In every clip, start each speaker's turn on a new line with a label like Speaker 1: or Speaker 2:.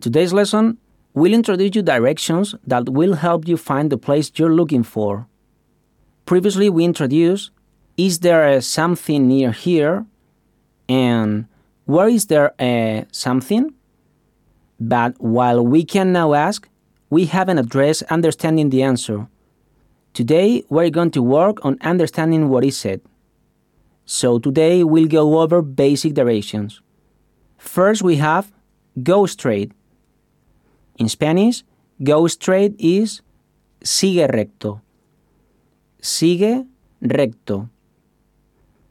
Speaker 1: In today's lesson, we'll introduce you directions that will help you find the place you're looking for. Previously, we introduced Is there a something near here? and Where is there a something? But while we can now ask, we haven't addressed understanding the answer. Today, we're going to work on understanding what is said. So today, we'll go over basic directions. First, we have go straight. In Spanish, go straight is sigue recto. Sigue recto.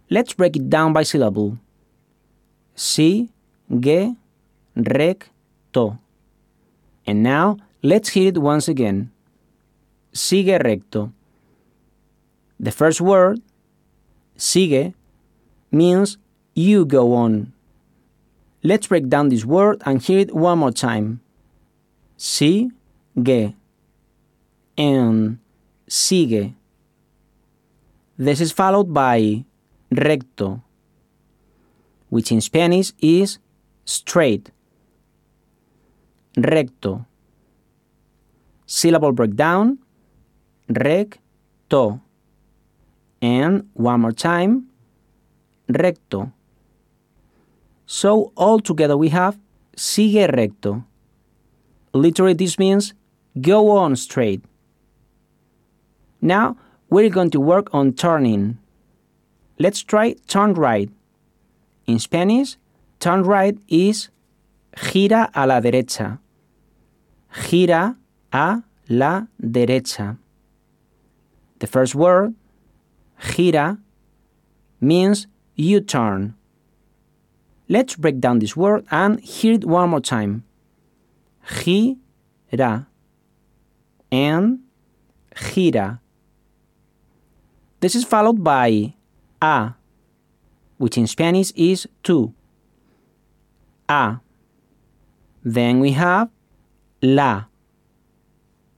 Speaker 1: Let's break it down by syllable. Sigue recto. And now let's hear it once again. Sigue recto. The first word, sigue, means you go on. Let's break down this word and hear it one more time. Sigue. And sigue. This is followed by recto, which in Spanish is straight. Recto. Syllable breakdown. Recto. And one more time. Recto. So all together we have sigue recto. Literally this means go on straight. Now we're going to work on turning. Let's try turn right. In Spanish, turn right is gira a la derecha. Gira a la derecha. The first word, gira, means you turn. Let's break down this word and hear it one more time. Gira and gira. This is followed by a, which in Spanish is to. A. Then we have la,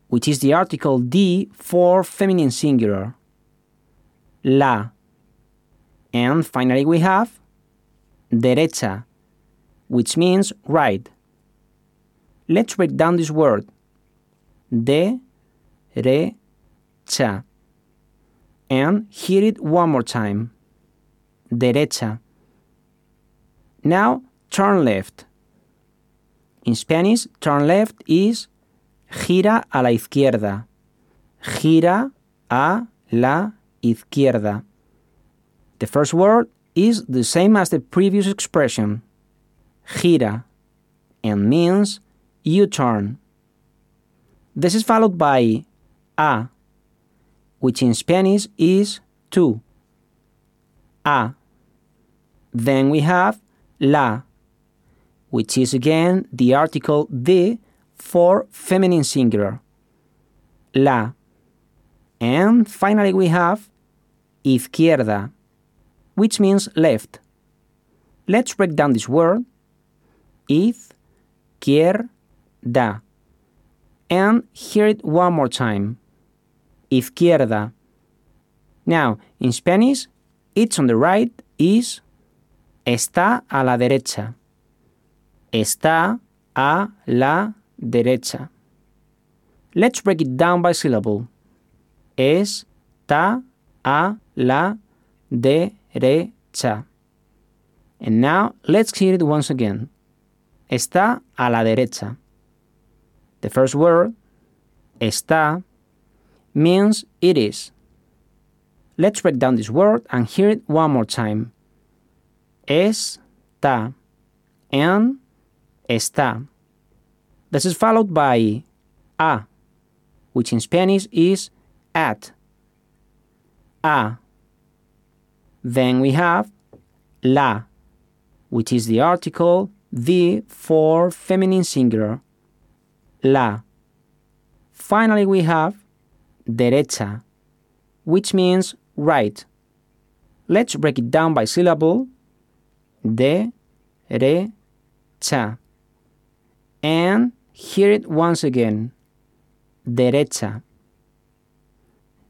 Speaker 1: which is the article D for feminine singular. La. And finally we have derecha, which means right. Let's break down this word. De, re, cha. And hear it one more time. Derecha. Now turn left. In Spanish, turn left is gira a la izquierda. Gira a la izquierda. The first word is the same as the previous expression, gira, and means U turn. This is followed by a, which in Spanish is to. A. Then we have la, which is again the article de for feminine singular. La. And finally we have izquierda, which means left. Let's break down this word. Izquierda. And hear it one more time. Izquierda. Now, in Spanish, it's on the right is está a la derecha. Está a la derecha. Let's break it down by syllable. Está a la derecha. And now let's hear it once again. Está a la derecha. The first word, está, means it is. Let's break down this word and hear it one more time. Está and está. This is followed by a, which in Spanish is at. A. Then we have la, which is the article the for feminine singular. La. Finally, we have derecha, which means right. Let's break it down by syllable. De, re, cha. And hear it once again. Derecha.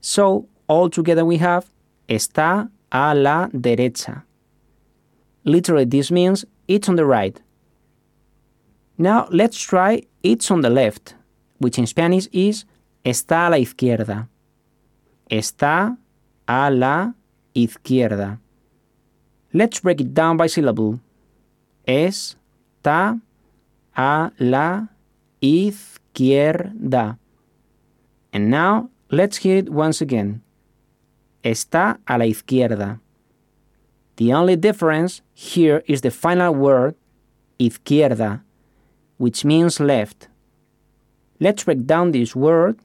Speaker 1: So, all together we have está a la derecha. Literally, this means it's on the right. Now let's try it's on the left, which in Spanish is está a la izquierda. Está a la izquierda. Let's break it down by syllable. Es ta a la izquierda. And now let's hear it once again. Está a la izquierda. The only difference here is the final word, izquierda, which means left. Let's break down this word,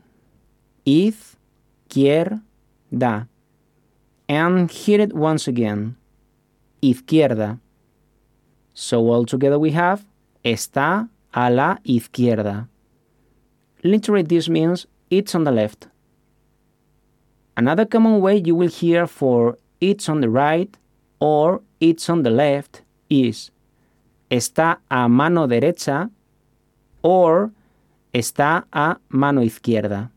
Speaker 1: izquierda, and hear it once again, izquierda. So altogether we have está a la izquierda. Literally this means it's on the left. Another common way you will hear for it's on the right or it's on the left is está a mano derecha or está a mano izquierda.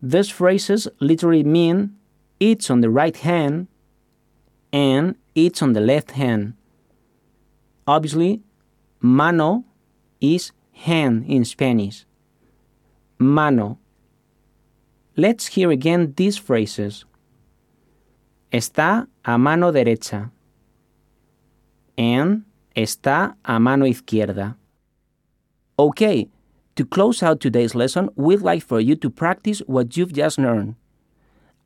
Speaker 1: These phrases literally mean it's on the right hand and it's on the left hand. Obviously, mano is hand in Spanish. Mano. Let's hear again these phrases. Está a mano derecha. And está a mano izquierda. Okay, to close out today's lesson, we'd like for you to practice what you've just learned.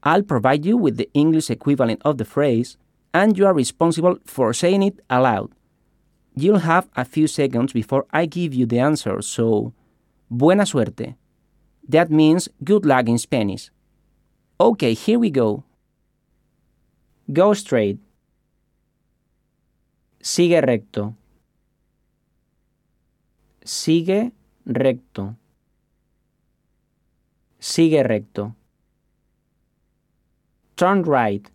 Speaker 1: I'll provide you with the English equivalent of the phrase, and you are responsible for saying it aloud. You'll have a few seconds before I give you the answer, so buena suerte. That means good luck in Spanish. Okay, here we go. Go straight. Sigue recto. Sigue recto. Sigue recto. Turn right.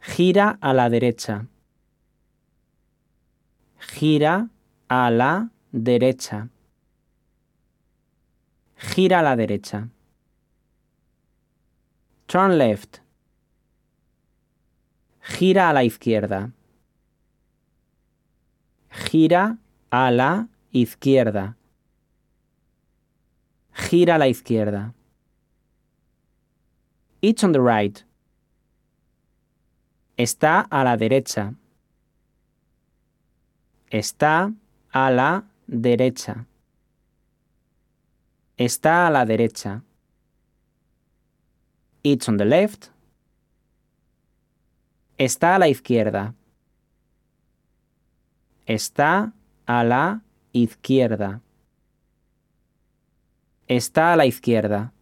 Speaker 1: Gira a la derecha. Gira a la derecha. Gira a la derecha. Turn left. Gira a la izquierda. Gira a la izquierda. Gira a la izquierda. It's on the right. Está a la derecha. Está a la derecha. Está a la derecha. It's on the left. Está a la izquierda. Está a la izquierda. Está a la izquierda.